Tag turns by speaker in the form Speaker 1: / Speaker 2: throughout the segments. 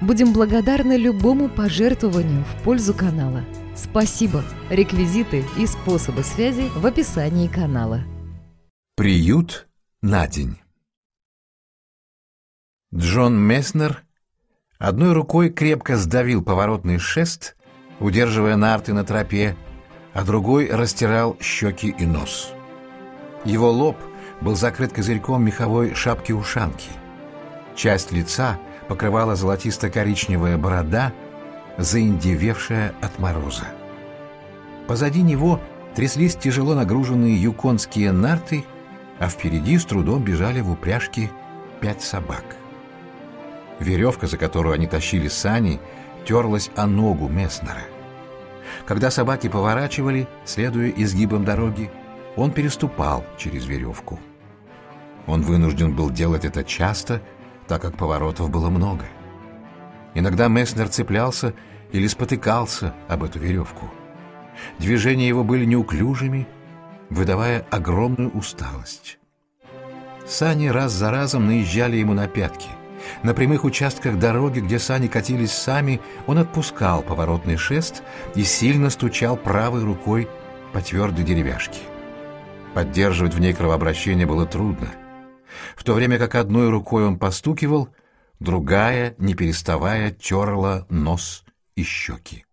Speaker 1: Будем благодарны любому пожертвованию в пользу канала. Спасибо! Реквизиты и способы связи в описании канала.
Speaker 2: Приют на день Джон Месснер одной рукой крепко сдавил поворотный шест, удерживая нарты на тропе, а другой растирал щеки и нос. Его лоб был закрыт козырьком меховой шапки-ушанки. Часть лица — покрывала золотисто-коричневая борода, заиндевевшая от мороза. Позади него тряслись тяжело нагруженные юконские нарты, а впереди с трудом бежали в упряжке пять собак. Веревка, за которую они тащили сани, терлась о ногу Месснера. Когда собаки поворачивали, следуя изгибам дороги, он переступал через веревку. Он вынужден был делать это часто – так как поворотов было много. Иногда Месснер цеплялся или спотыкался об эту веревку. Движения его были неуклюжими, выдавая огромную усталость. Сани раз за разом наезжали ему на пятки. На прямых участках дороги, где сани катились сами, он отпускал поворотный шест и сильно стучал правой рукой по твердой деревяшке. Поддерживать в ней кровообращение было трудно в то время как одной рукой он постукивал, другая, не переставая, терла нос и щеки.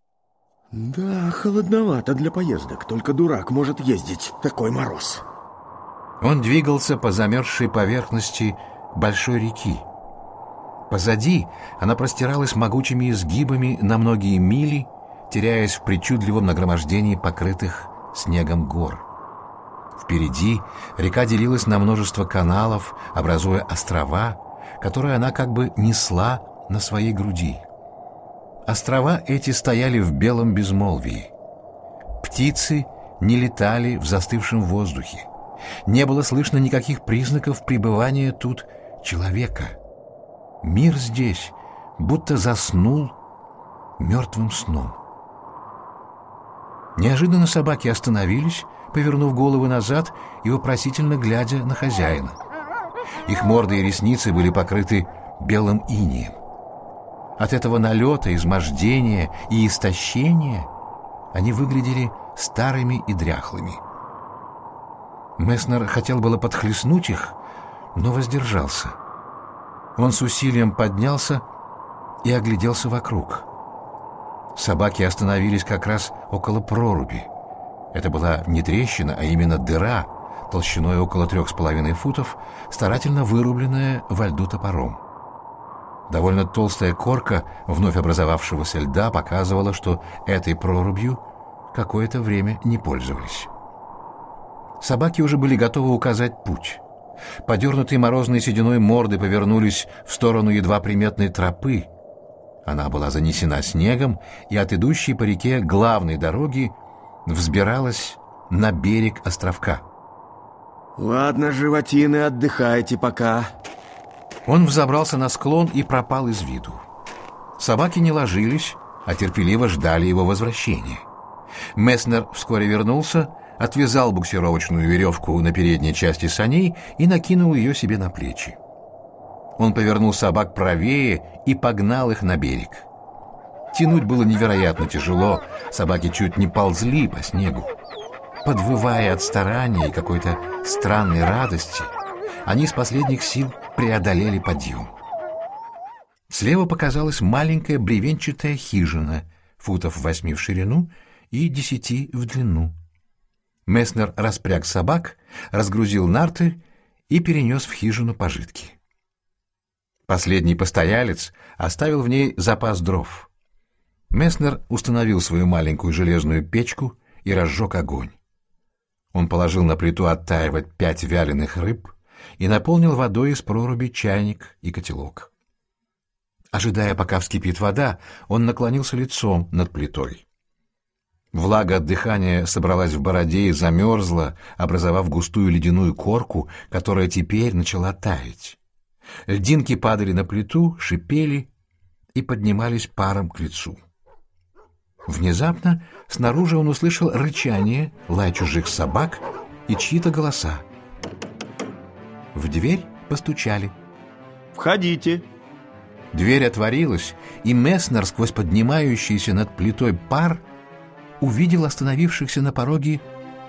Speaker 3: Да, холодновато для поездок, только дурак может ездить такой мороз.
Speaker 2: Он двигался по замерзшей поверхности большой реки. Позади она простиралась могучими изгибами на многие мили, теряясь в причудливом нагромождении покрытых снегом гор. Впереди река делилась на множество каналов, образуя острова, которые она как бы несла на своей груди. Острова эти стояли в белом безмолвии. Птицы не летали в застывшем воздухе. Не было слышно никаких признаков пребывания тут человека. Мир здесь будто заснул мертвым сном. Неожиданно собаки остановились, повернув головы назад и вопросительно глядя на хозяина. Их морды и ресницы были покрыты белым инием. От этого налета, измождения и истощения они выглядели старыми и дряхлыми. Месснер хотел было подхлестнуть их, но воздержался. Он с усилием поднялся и огляделся вокруг. Собаки остановились как раз около проруби. Это была не трещина, а именно дыра, толщиной около трех с половиной футов, старательно вырубленная во льду топором. Довольно толстая корка вновь образовавшегося льда показывала, что этой прорубью какое-то время не пользовались. Собаки уже были готовы указать путь. Подернутые морозной сединой морды повернулись в сторону едва приметной тропы. Она была занесена снегом, и от идущей по реке главной дороги взбиралась на берег островка.
Speaker 3: «Ладно, животины, отдыхайте пока».
Speaker 2: Он взобрался на склон и пропал из виду. Собаки не ложились, а терпеливо ждали его возвращения. Месснер вскоре вернулся, отвязал буксировочную веревку на передней части саней и накинул ее себе на плечи. Он повернул собак правее и погнал их на берег. Тянуть было невероятно тяжело, собаки чуть не ползли по снегу. Подвывая от старания и какой-то странной радости, они с последних сил преодолели подъем. Слева показалась маленькая бревенчатая хижина, футов восьми в ширину и десяти в длину. Месснер распряг собак, разгрузил нарты и перенес в хижину пожитки. Последний постоялец оставил в ней запас дров — Месснер установил свою маленькую железную печку и разжег огонь. Он положил на плиту оттаивать пять вяленых рыб и наполнил водой из проруби чайник и котелок. Ожидая, пока вскипит вода, он наклонился лицом над плитой. Влага от дыхания собралась в бороде и замерзла, образовав густую ледяную корку, которая теперь начала таять. Льдинки падали на плиту, шипели и поднимались паром к лицу. Внезапно снаружи он услышал рычание, лай чужих собак и чьи-то голоса. В дверь постучали.
Speaker 3: «Входите!»
Speaker 2: Дверь отворилась, и Месснер сквозь поднимающийся над плитой пар увидел остановившихся на пороге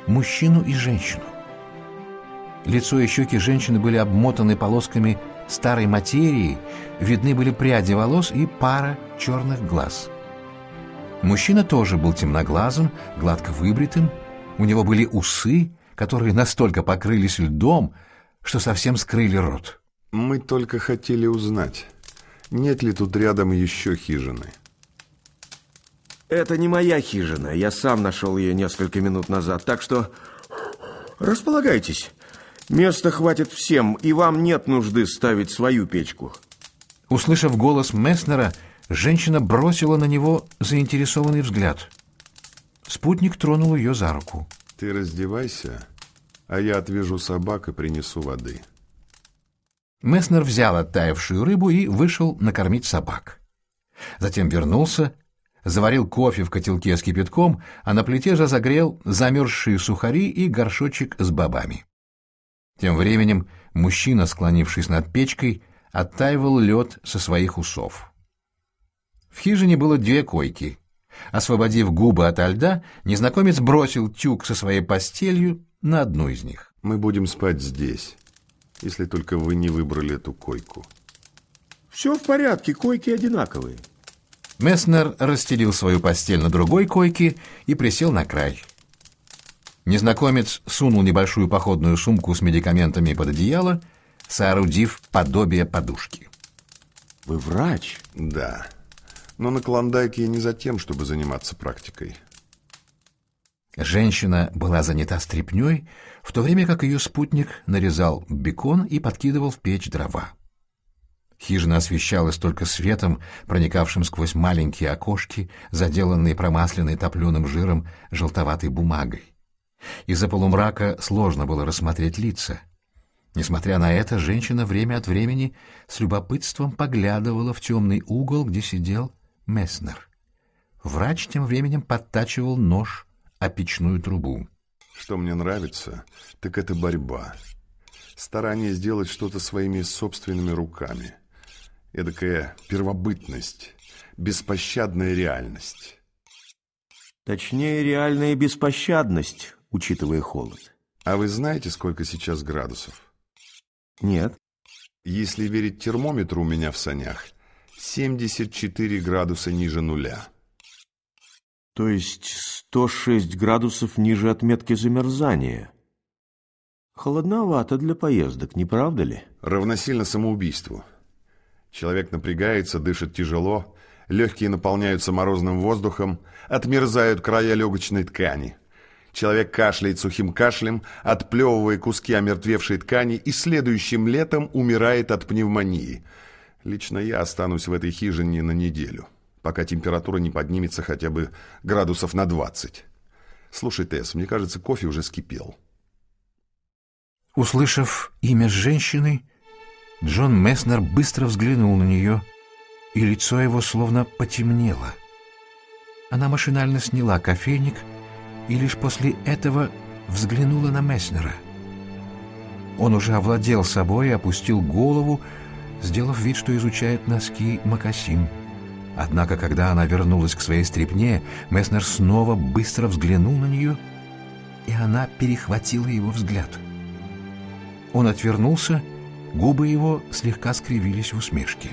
Speaker 2: мужчину и женщину. Лицо и щеки женщины были обмотаны полосками старой материи, видны были пряди волос и пара черных глаз. Мужчина тоже был темноглазым, гладко выбритым, у него были усы, которые настолько покрылись льдом, что совсем скрыли рот.
Speaker 4: «Мы только хотели узнать, нет ли тут рядом еще хижины?»
Speaker 3: Это не моя хижина. Я сам нашел ее несколько минут назад. Так что располагайтесь. Места хватит всем, и вам нет нужды ставить свою печку.
Speaker 2: Услышав голос Месснера, женщина бросила на него заинтересованный взгляд. Спутник тронул ее за руку.
Speaker 4: Ты раздевайся, а я отвяжу собак и принесу воды.
Speaker 2: Месснер взял оттаившую рыбу и вышел накормить собак. Затем вернулся заварил кофе в котелке с кипятком, а на плите разогрел замерзшие сухари и горшочек с бобами. Тем временем мужчина, склонившись над печкой, оттаивал лед со своих усов. В хижине было две койки. Освободив губы ото льда, незнакомец бросил тюк со своей постелью на одну из них.
Speaker 4: «Мы будем спать здесь, если только вы не выбрали эту койку».
Speaker 3: «Все в порядке, койки одинаковые».
Speaker 2: Месснер расстелил свою постель на другой койке и присел на край. Незнакомец сунул небольшую походную сумку с медикаментами под одеяло, соорудив подобие подушки.
Speaker 3: «Вы врач?»
Speaker 4: «Да. Но на Клондайке не за тем, чтобы заниматься практикой».
Speaker 2: Женщина была занята стряпнёй, в то время как ее спутник нарезал бекон и подкидывал в печь дрова. Хижина освещалась только светом, проникавшим сквозь маленькие окошки, заделанные промасленной топленым жиром желтоватой бумагой. Из-за полумрака сложно было рассмотреть лица. Несмотря на это, женщина время от времени с любопытством поглядывала в темный угол, где сидел Месснер. Врач тем временем подтачивал нож о печную трубу.
Speaker 4: Что мне нравится, так это борьба. Старание сделать что-то своими собственными руками — эдакая первобытность, беспощадная реальность.
Speaker 3: Точнее, реальная беспощадность, учитывая холод.
Speaker 4: А вы знаете, сколько сейчас градусов?
Speaker 3: Нет.
Speaker 4: Если верить термометру у меня в санях, 74 градуса ниже нуля.
Speaker 3: То есть 106 градусов ниже отметки замерзания. Холодновато для поездок, не правда ли?
Speaker 4: Равносильно самоубийству. Человек напрягается, дышит тяжело, легкие наполняются морозным воздухом, отмерзают края легочной ткани. Человек кашляет сухим кашлем, отплевывая куски омертвевшей ткани и следующим летом умирает от пневмонии. Лично я останусь в этой хижине на неделю, пока температура не поднимется хотя бы градусов на 20. Слушай, Тесс, мне кажется, кофе уже скипел.
Speaker 2: Услышав имя женщины, Джон Месснер быстро взглянул на нее, и лицо его словно потемнело. Она машинально сняла кофейник и лишь после этого взглянула на Месснера. Он уже овладел собой и опустил голову, сделав вид, что изучает носки Макасин. Однако, когда она вернулась к своей стрипне, Месснер снова быстро взглянул на нее, и она перехватила его взгляд. Он отвернулся и Губы его слегка скривились в усмешке.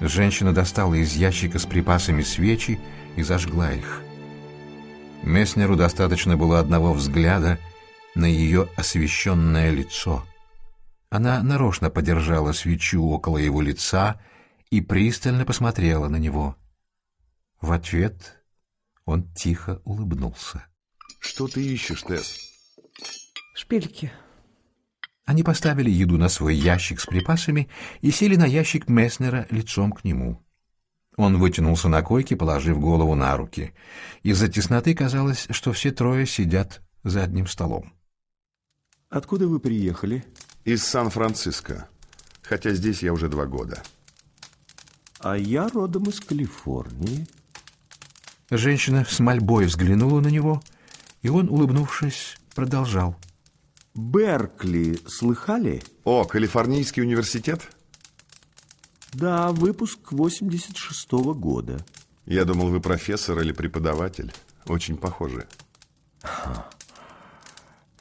Speaker 2: Женщина достала из ящика с припасами свечи и зажгла их. Месснеру достаточно было одного взгляда на ее освещенное лицо. Она нарочно подержала свечу около его лица и пристально посмотрела на него. В ответ он тихо улыбнулся.
Speaker 4: «Что ты ищешь, Тесс?»
Speaker 1: «Шпильки»,
Speaker 2: они поставили еду на свой ящик с припасами и сели на ящик Месснера лицом к нему. Он вытянулся на койке, положив голову на руки. Из-за тесноты казалось, что все трое сидят за одним столом.
Speaker 3: Откуда вы приехали?
Speaker 4: Из Сан-Франциско. Хотя здесь я уже два года.
Speaker 3: А я родом из Калифорнии.
Speaker 2: Женщина с мольбой взглянула на него, и он, улыбнувшись, продолжал.
Speaker 3: Беркли слыхали?
Speaker 4: О, Калифорнийский университет?
Speaker 3: Да, выпуск 86-го года.
Speaker 4: Я думал, вы профессор или преподаватель. Очень похоже.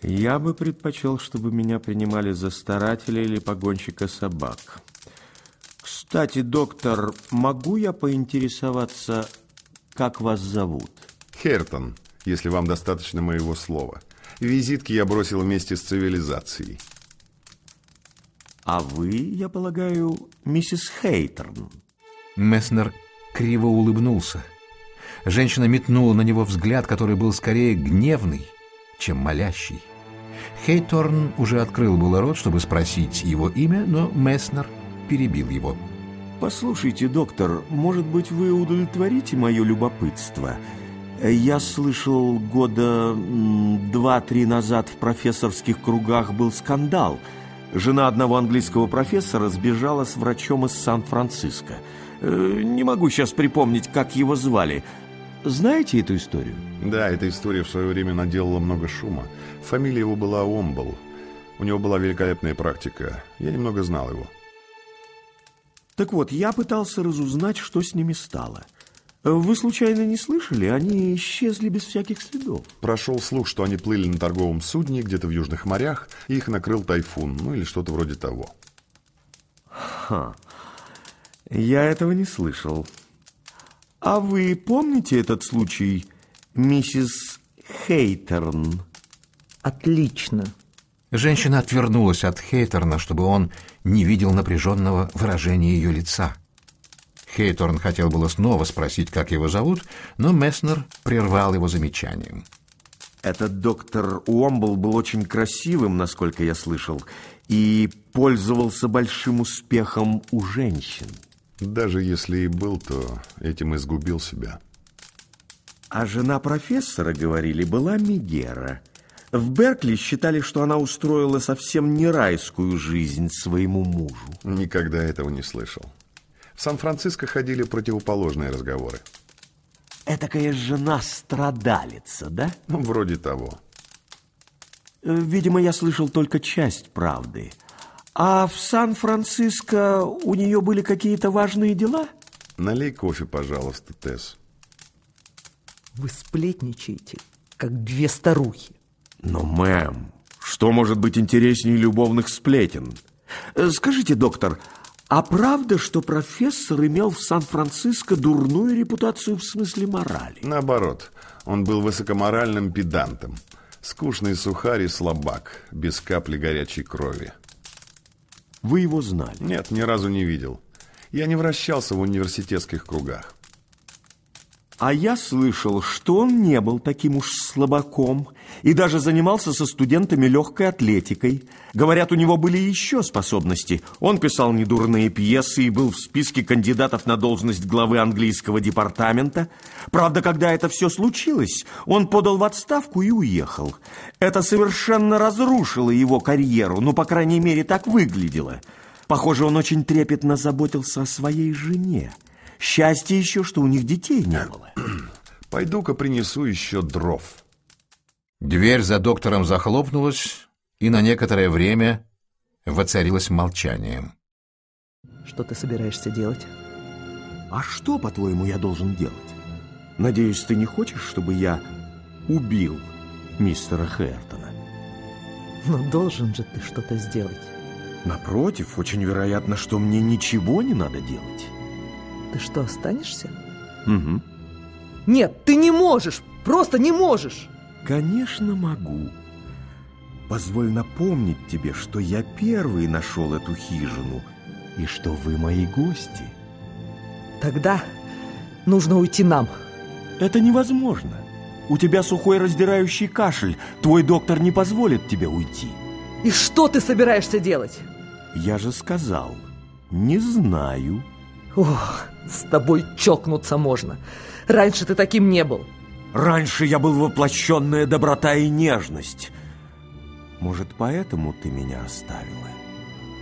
Speaker 3: Я бы предпочел, чтобы меня принимали за старателя или погонщика собак. Кстати, доктор, могу я поинтересоваться, как вас зовут?
Speaker 4: Хертон, если вам достаточно моего слова. Визитки я бросил вместе с цивилизацией.
Speaker 3: А вы, я полагаю, миссис Хейтерн?
Speaker 2: Месснер криво улыбнулся. Женщина метнула на него взгляд, который был скорее гневный, чем молящий. Хейторн уже открыл было рот, чтобы спросить его имя, но Месснер перебил его.
Speaker 3: Послушайте, доктор, может быть, вы удовлетворите мое любопытство? Я слышал, года два-три назад в профессорских кругах был скандал. Жена одного английского профессора сбежала с врачом из Сан-Франциско. Э, не могу сейчас припомнить, как его звали. Знаете эту историю?
Speaker 4: Да, эта история в свое время наделала много шума. Фамилия его была Омбл. У него была великолепная практика. Я немного знал его.
Speaker 3: Так вот, я пытался разузнать, что с ними стало. Вы случайно не слышали? Они исчезли без всяких следов.
Speaker 4: Прошел слух, что они плыли на торговом судне где-то в южных морях, и их накрыл тайфун, ну или что-то вроде того.
Speaker 3: Ха, я этого не слышал. А вы помните этот случай, миссис Хейтерн?
Speaker 5: Отлично.
Speaker 2: Женщина отвернулась от Хейтерна, чтобы он не видел напряженного выражения ее лица. Хейторн хотел было снова спросить, как его зовут, но Месснер прервал его замечанием.
Speaker 3: Этот доктор Уомбл был очень красивым, насколько я слышал, и пользовался большим успехом у женщин.
Speaker 4: Даже если и был, то этим изгубил себя.
Speaker 3: А жена профессора, говорили, была Мегера. В Беркли считали, что она устроила совсем не райскую жизнь своему мужу.
Speaker 4: Никогда этого не слышал. В Сан-Франциско ходили противоположные разговоры.
Speaker 3: Этакая жена страдалица, да?
Speaker 4: Ну, вроде того.
Speaker 3: Э, видимо, я слышал только часть правды. А в Сан-Франциско у нее были какие-то важные дела?
Speaker 4: Налей кофе, пожалуйста, Тесс.
Speaker 5: Вы сплетничаете, как две старухи.
Speaker 3: Но, мэм, что может быть интереснее любовных сплетен? Э, скажите, доктор, а правда, что профессор имел в Сан-Франциско дурную репутацию в смысле морали?
Speaker 4: Наоборот, он был высокоморальным педантом. Скучный сухарь и слабак, без капли горячей крови.
Speaker 3: Вы его знали?
Speaker 4: Нет, ни разу не видел. Я не вращался в университетских кругах.
Speaker 3: А я слышал, что он не был таким уж слабаком и даже занимался со студентами легкой атлетикой. Говорят, у него были еще способности. Он писал недурные пьесы и был в списке кандидатов на должность главы английского департамента. Правда, когда это все случилось, он подал в отставку и уехал. Это совершенно разрушило его карьеру, ну, по крайней мере, так выглядело. Похоже, он очень трепетно заботился о своей жене. Счастье еще, что у них детей не было.
Speaker 4: Пойду-ка принесу еще дров.
Speaker 2: Дверь за доктором захлопнулась, и на некоторое время воцарилось молчание.
Speaker 5: Что ты собираешься делать?
Speaker 3: А что, по-твоему, я должен делать? Надеюсь, ты не хочешь, чтобы я убил мистера Хертона?
Speaker 5: Но должен же ты что-то сделать.
Speaker 3: Напротив, очень вероятно, что мне ничего не надо делать.
Speaker 5: Ты что, останешься?
Speaker 3: Угу.
Speaker 5: Нет, ты не можешь! Просто не можешь!
Speaker 3: Конечно, могу. Позволь напомнить тебе, что я первый нашел эту хижину, и что вы мои гости.
Speaker 5: Тогда нужно уйти нам.
Speaker 3: Это невозможно. У тебя сухой раздирающий кашель. Твой доктор не позволит тебе уйти.
Speaker 5: И что ты собираешься делать?
Speaker 3: Я же сказал, не знаю.
Speaker 5: Ох, С тобой чокнуться можно. Раньше ты таким не был.
Speaker 3: Раньше я был воплощенная доброта и нежность. Может, поэтому ты меня оставила?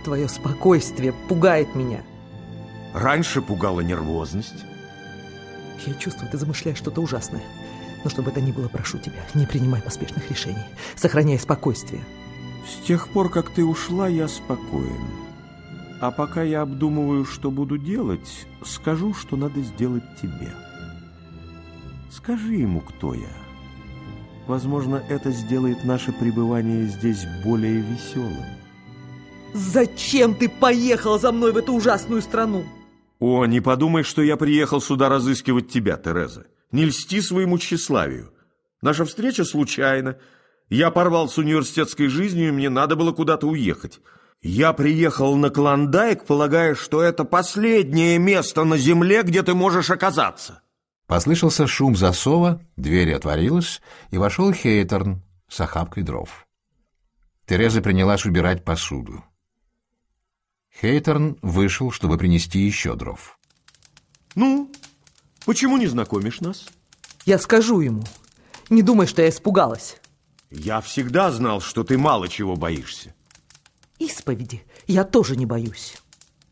Speaker 5: Твое спокойствие пугает меня.
Speaker 3: Раньше пугала нервозность.
Speaker 5: Я чувствую, ты замышляешь что-то ужасное. Но чтобы это ни было, прошу тебя, не принимай поспешных решений. Сохраняй спокойствие.
Speaker 3: С тех пор, как ты ушла, я спокоен. А пока я обдумываю, что буду делать, скажу, что надо сделать тебе. Скажи ему, кто я. Возможно, это сделает наше пребывание здесь более веселым.
Speaker 5: Зачем ты поехал за мной в эту ужасную страну?
Speaker 3: О, не подумай, что я приехал сюда разыскивать тебя, Тереза. Не льсти своему тщеславию. Наша встреча случайна. Я порвал с университетской жизнью, и мне надо было куда-то уехать. Я приехал на Клондайк, полагая, что это последнее место на земле, где ты можешь оказаться.
Speaker 2: Послышался шум засова, дверь отворилась, и вошел Хейтерн с охапкой дров. Тереза принялась убирать посуду. Хейтерн вышел, чтобы принести еще дров.
Speaker 3: Ну, почему не знакомишь нас?
Speaker 5: Я скажу ему. Не думай, что я испугалась.
Speaker 3: Я всегда знал, что ты мало чего боишься.
Speaker 5: Исповеди я тоже не боюсь.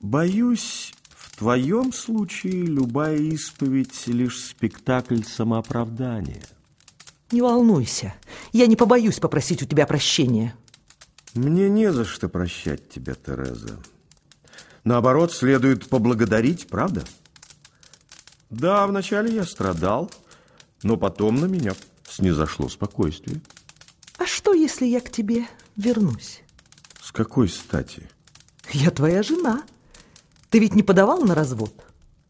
Speaker 3: Боюсь, в твоем случае любая исповедь лишь спектакль самооправдания.
Speaker 5: Не волнуйся, я не побоюсь попросить у тебя прощения.
Speaker 3: Мне не за что прощать тебя, Тереза. Наоборот, следует поблагодарить, правда? Да, вначале я страдал, но потом на меня снизошло спокойствие.
Speaker 5: А что, если я к тебе вернусь?
Speaker 3: Какой стати?
Speaker 5: Я твоя жена. Ты ведь не подавал на развод?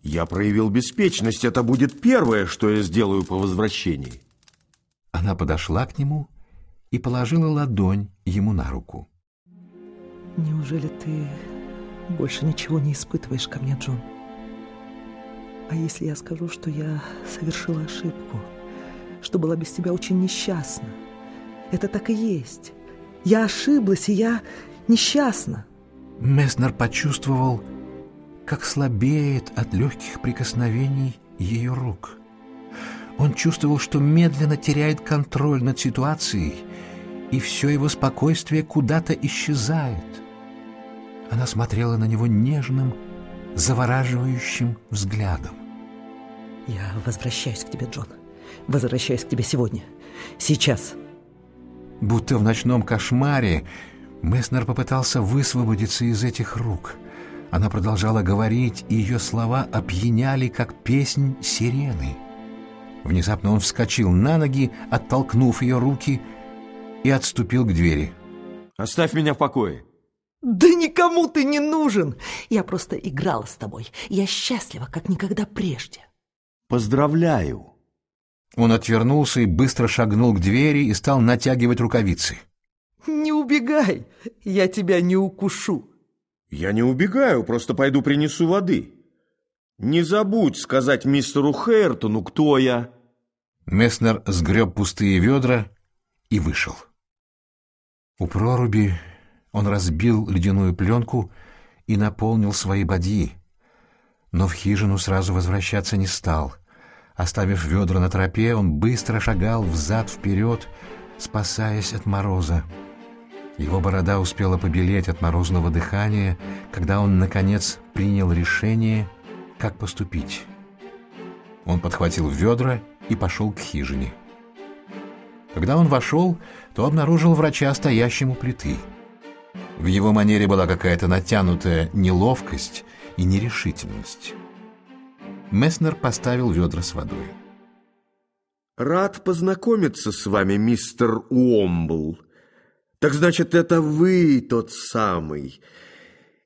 Speaker 3: Я проявил беспечность. Это будет первое, что я сделаю по возвращении.
Speaker 2: Она подошла к нему и положила ладонь ему на руку.
Speaker 5: Неужели ты больше ничего не испытываешь ко мне, Джон? А если я скажу, что я совершила ошибку, что была без тебя очень несчастна? Это так и есть. Я ошиблась, и я несчастна.
Speaker 2: Месснер почувствовал, как слабеет от легких прикосновений ее рук. Он чувствовал, что медленно теряет контроль над ситуацией, и все его спокойствие куда-то исчезает. Она смотрела на него нежным, завораживающим взглядом.
Speaker 5: Я возвращаюсь к тебе, Джон. Возвращаюсь к тебе сегодня. Сейчас.
Speaker 2: Будто в ночном кошмаре Месснер попытался высвободиться из этих рук. Она продолжала говорить, и ее слова опьяняли, как песнь сирены. Внезапно он вскочил на ноги, оттолкнув ее руки, и отступил к двери.
Speaker 3: Оставь меня в покое.
Speaker 5: Да никому ты не нужен. Я просто играла с тобой. Я счастлива, как никогда прежде.
Speaker 3: Поздравляю.
Speaker 2: Он отвернулся и быстро шагнул к двери и стал натягивать рукавицы.
Speaker 5: Не убегай, я тебя не укушу.
Speaker 3: Я не убегаю, просто пойду принесу воды. Не забудь сказать мистеру Хейртону, кто я.
Speaker 2: Месснер сгреб пустые ведра и вышел. У проруби он разбил ледяную пленку и наполнил свои бадьи, но в хижину сразу возвращаться не стал. Оставив ведра на тропе, он быстро шагал взад-вперед, спасаясь от мороза. Его борода успела побелеть от морозного дыхания, когда он, наконец, принял решение, как поступить. Он подхватил ведра и пошел к хижине. Когда он вошел, то обнаружил врача, стоящим у плиты. В его манере была какая-то натянутая неловкость и нерешительность. Месснер поставил ведра с водой.
Speaker 3: Рад познакомиться с вами, мистер Уомбл. Так значит, это вы тот самый.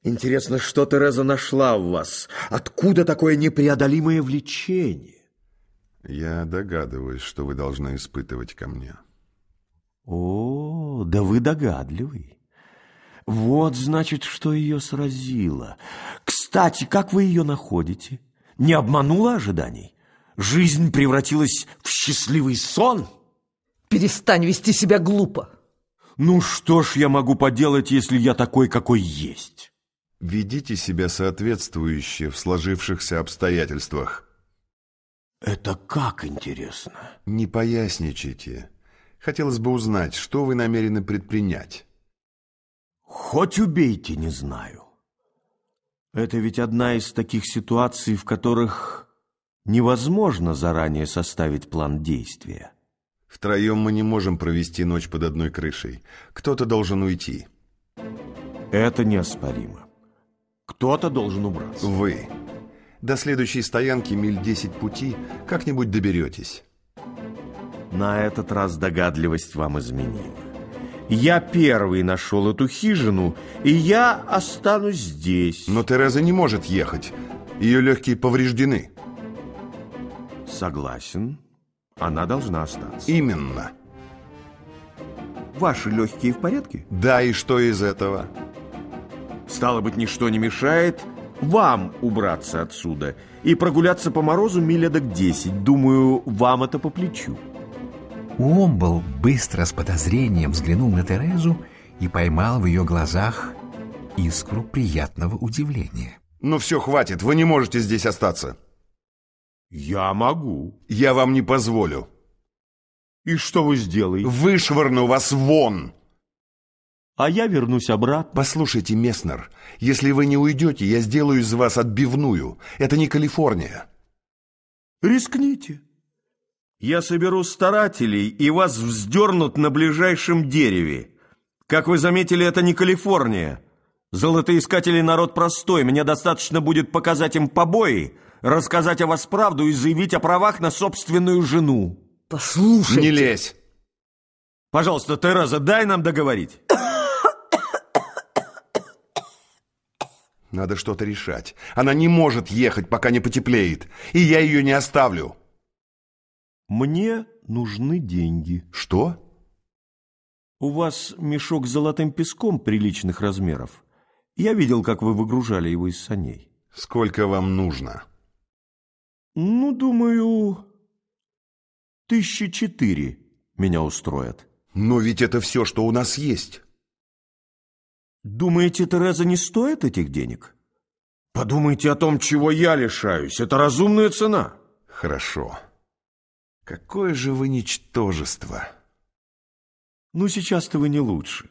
Speaker 3: Интересно, что Тереза нашла в вас? Откуда такое непреодолимое влечение?
Speaker 4: Я догадываюсь, что вы должны испытывать ко мне.
Speaker 3: О, да вы догадливый. Вот, значит, что ее сразило. Кстати, как вы ее находите? Не обманула ожиданий? Жизнь превратилась в счастливый сон?
Speaker 5: Перестань вести себя глупо.
Speaker 3: Ну что ж я могу поделать, если я такой, какой есть?
Speaker 4: Ведите себя соответствующе в сложившихся обстоятельствах.
Speaker 3: Это как интересно?
Speaker 4: Не поясничайте. Хотелось бы узнать, что вы намерены предпринять.
Speaker 3: Хоть убейте, не знаю. Это ведь одна из таких ситуаций, в которых невозможно заранее составить план действия.
Speaker 4: Втроем мы не можем провести ночь под одной крышей. Кто-то должен уйти.
Speaker 3: Это неоспоримо. Кто-то должен убраться.
Speaker 4: Вы. До следующей стоянки миль десять пути как-нибудь доберетесь.
Speaker 3: На этот раз догадливость вам изменила. Я первый нашел эту хижину, и я останусь здесь.
Speaker 4: Но Тереза не может ехать. Ее легкие повреждены.
Speaker 3: Согласен. Она должна остаться.
Speaker 4: Именно.
Speaker 3: Ваши легкие в порядке?
Speaker 4: Да, и что из этого?
Speaker 3: Стало быть, ничто не мешает вам убраться отсюда и прогуляться по морозу милядок десять. Думаю, вам это по плечу.
Speaker 2: Уомбл быстро с подозрением взглянул на Терезу и поймал в ее глазах искру приятного удивления.
Speaker 4: Ну все, хватит, вы не можете здесь остаться.
Speaker 3: Я могу.
Speaker 4: Я вам не позволю.
Speaker 3: И что вы сделаете?
Speaker 4: Вышвырну вас вон!
Speaker 3: А я вернусь обратно.
Speaker 4: Послушайте, Месснер, если вы не уйдете, я сделаю из вас отбивную. Это не Калифорния.
Speaker 3: Рискните. Я соберу старателей, и вас вздернут на ближайшем дереве. Как вы заметили, это не Калифорния. Золотоискатели народ простой. Мне достаточно будет показать им побои, рассказать о вас правду и заявить о правах на собственную жену.
Speaker 5: Послушайте.
Speaker 4: Не лезь.
Speaker 3: Пожалуйста, Тереза, дай нам договорить.
Speaker 4: Надо что-то решать. Она не может ехать, пока не потеплеет. И я ее не оставлю.
Speaker 3: Мне нужны деньги.
Speaker 4: Что?
Speaker 3: У вас мешок с золотым песком приличных размеров. Я видел, как вы выгружали его из саней.
Speaker 4: Сколько вам нужно?
Speaker 3: Ну, думаю, тысячи четыре меня устроят.
Speaker 4: Но ведь это все, что у нас есть.
Speaker 3: Думаете, Тереза не стоит этих денег? Подумайте о том, чего я лишаюсь. Это разумная цена.
Speaker 4: Хорошо. Какое же вы ничтожество.
Speaker 3: Ну, сейчас-то вы не лучше.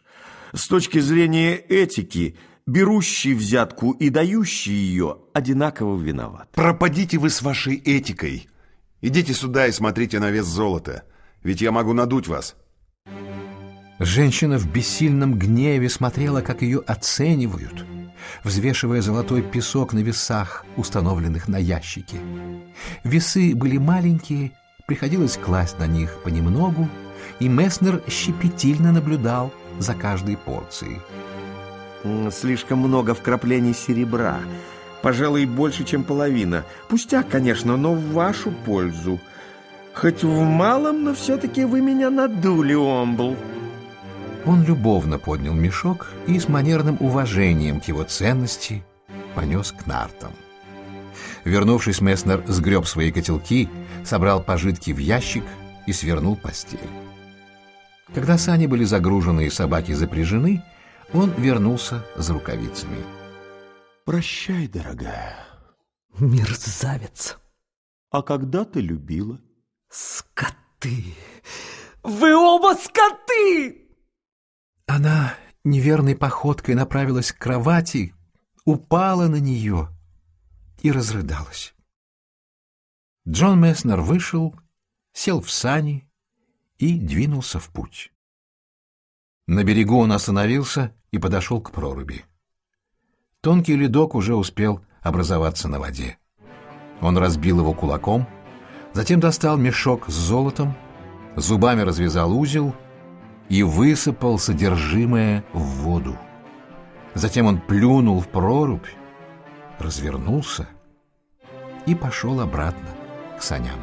Speaker 3: С точки зрения этики, берущий взятку и дающий ее одинаково виноват.
Speaker 4: Пропадите вы с вашей этикой. Идите сюда и смотрите на вес золота. Ведь я могу надуть вас.
Speaker 2: Женщина в бессильном гневе смотрела, как ее оценивают, взвешивая золотой песок на весах, установленных на ящике. Весы были маленькие, приходилось класть на них понемногу, и Месснер щепетильно наблюдал за каждой порцией.
Speaker 3: Слишком много вкраплений серебра. Пожалуй, больше, чем половина. Пустяк, конечно, но в вашу пользу. Хоть в малом, но все-таки вы меня надули, Омбл.
Speaker 2: Он любовно поднял мешок и с манерным уважением к его ценности понес к нартам. Вернувшись, Месснер сгреб свои котелки, собрал пожитки в ящик и свернул постель. Когда сани были загружены и собаки запряжены, он вернулся за рукавицами.
Speaker 3: Прощай, дорогая.
Speaker 5: Мерзавец.
Speaker 3: А когда ты любила?
Speaker 5: Скоты. Вы оба скоты!
Speaker 2: Она неверной походкой направилась к кровати, упала на нее и разрыдалась. Джон Месснер вышел, сел в сани и двинулся в путь. На берегу он остановился и подошел к проруби. Тонкий ледок уже успел образоваться на воде. Он разбил его кулаком, затем достал мешок с золотом, зубами развязал узел — и высыпал содержимое в воду. Затем он плюнул в прорубь, развернулся и пошел обратно к саням.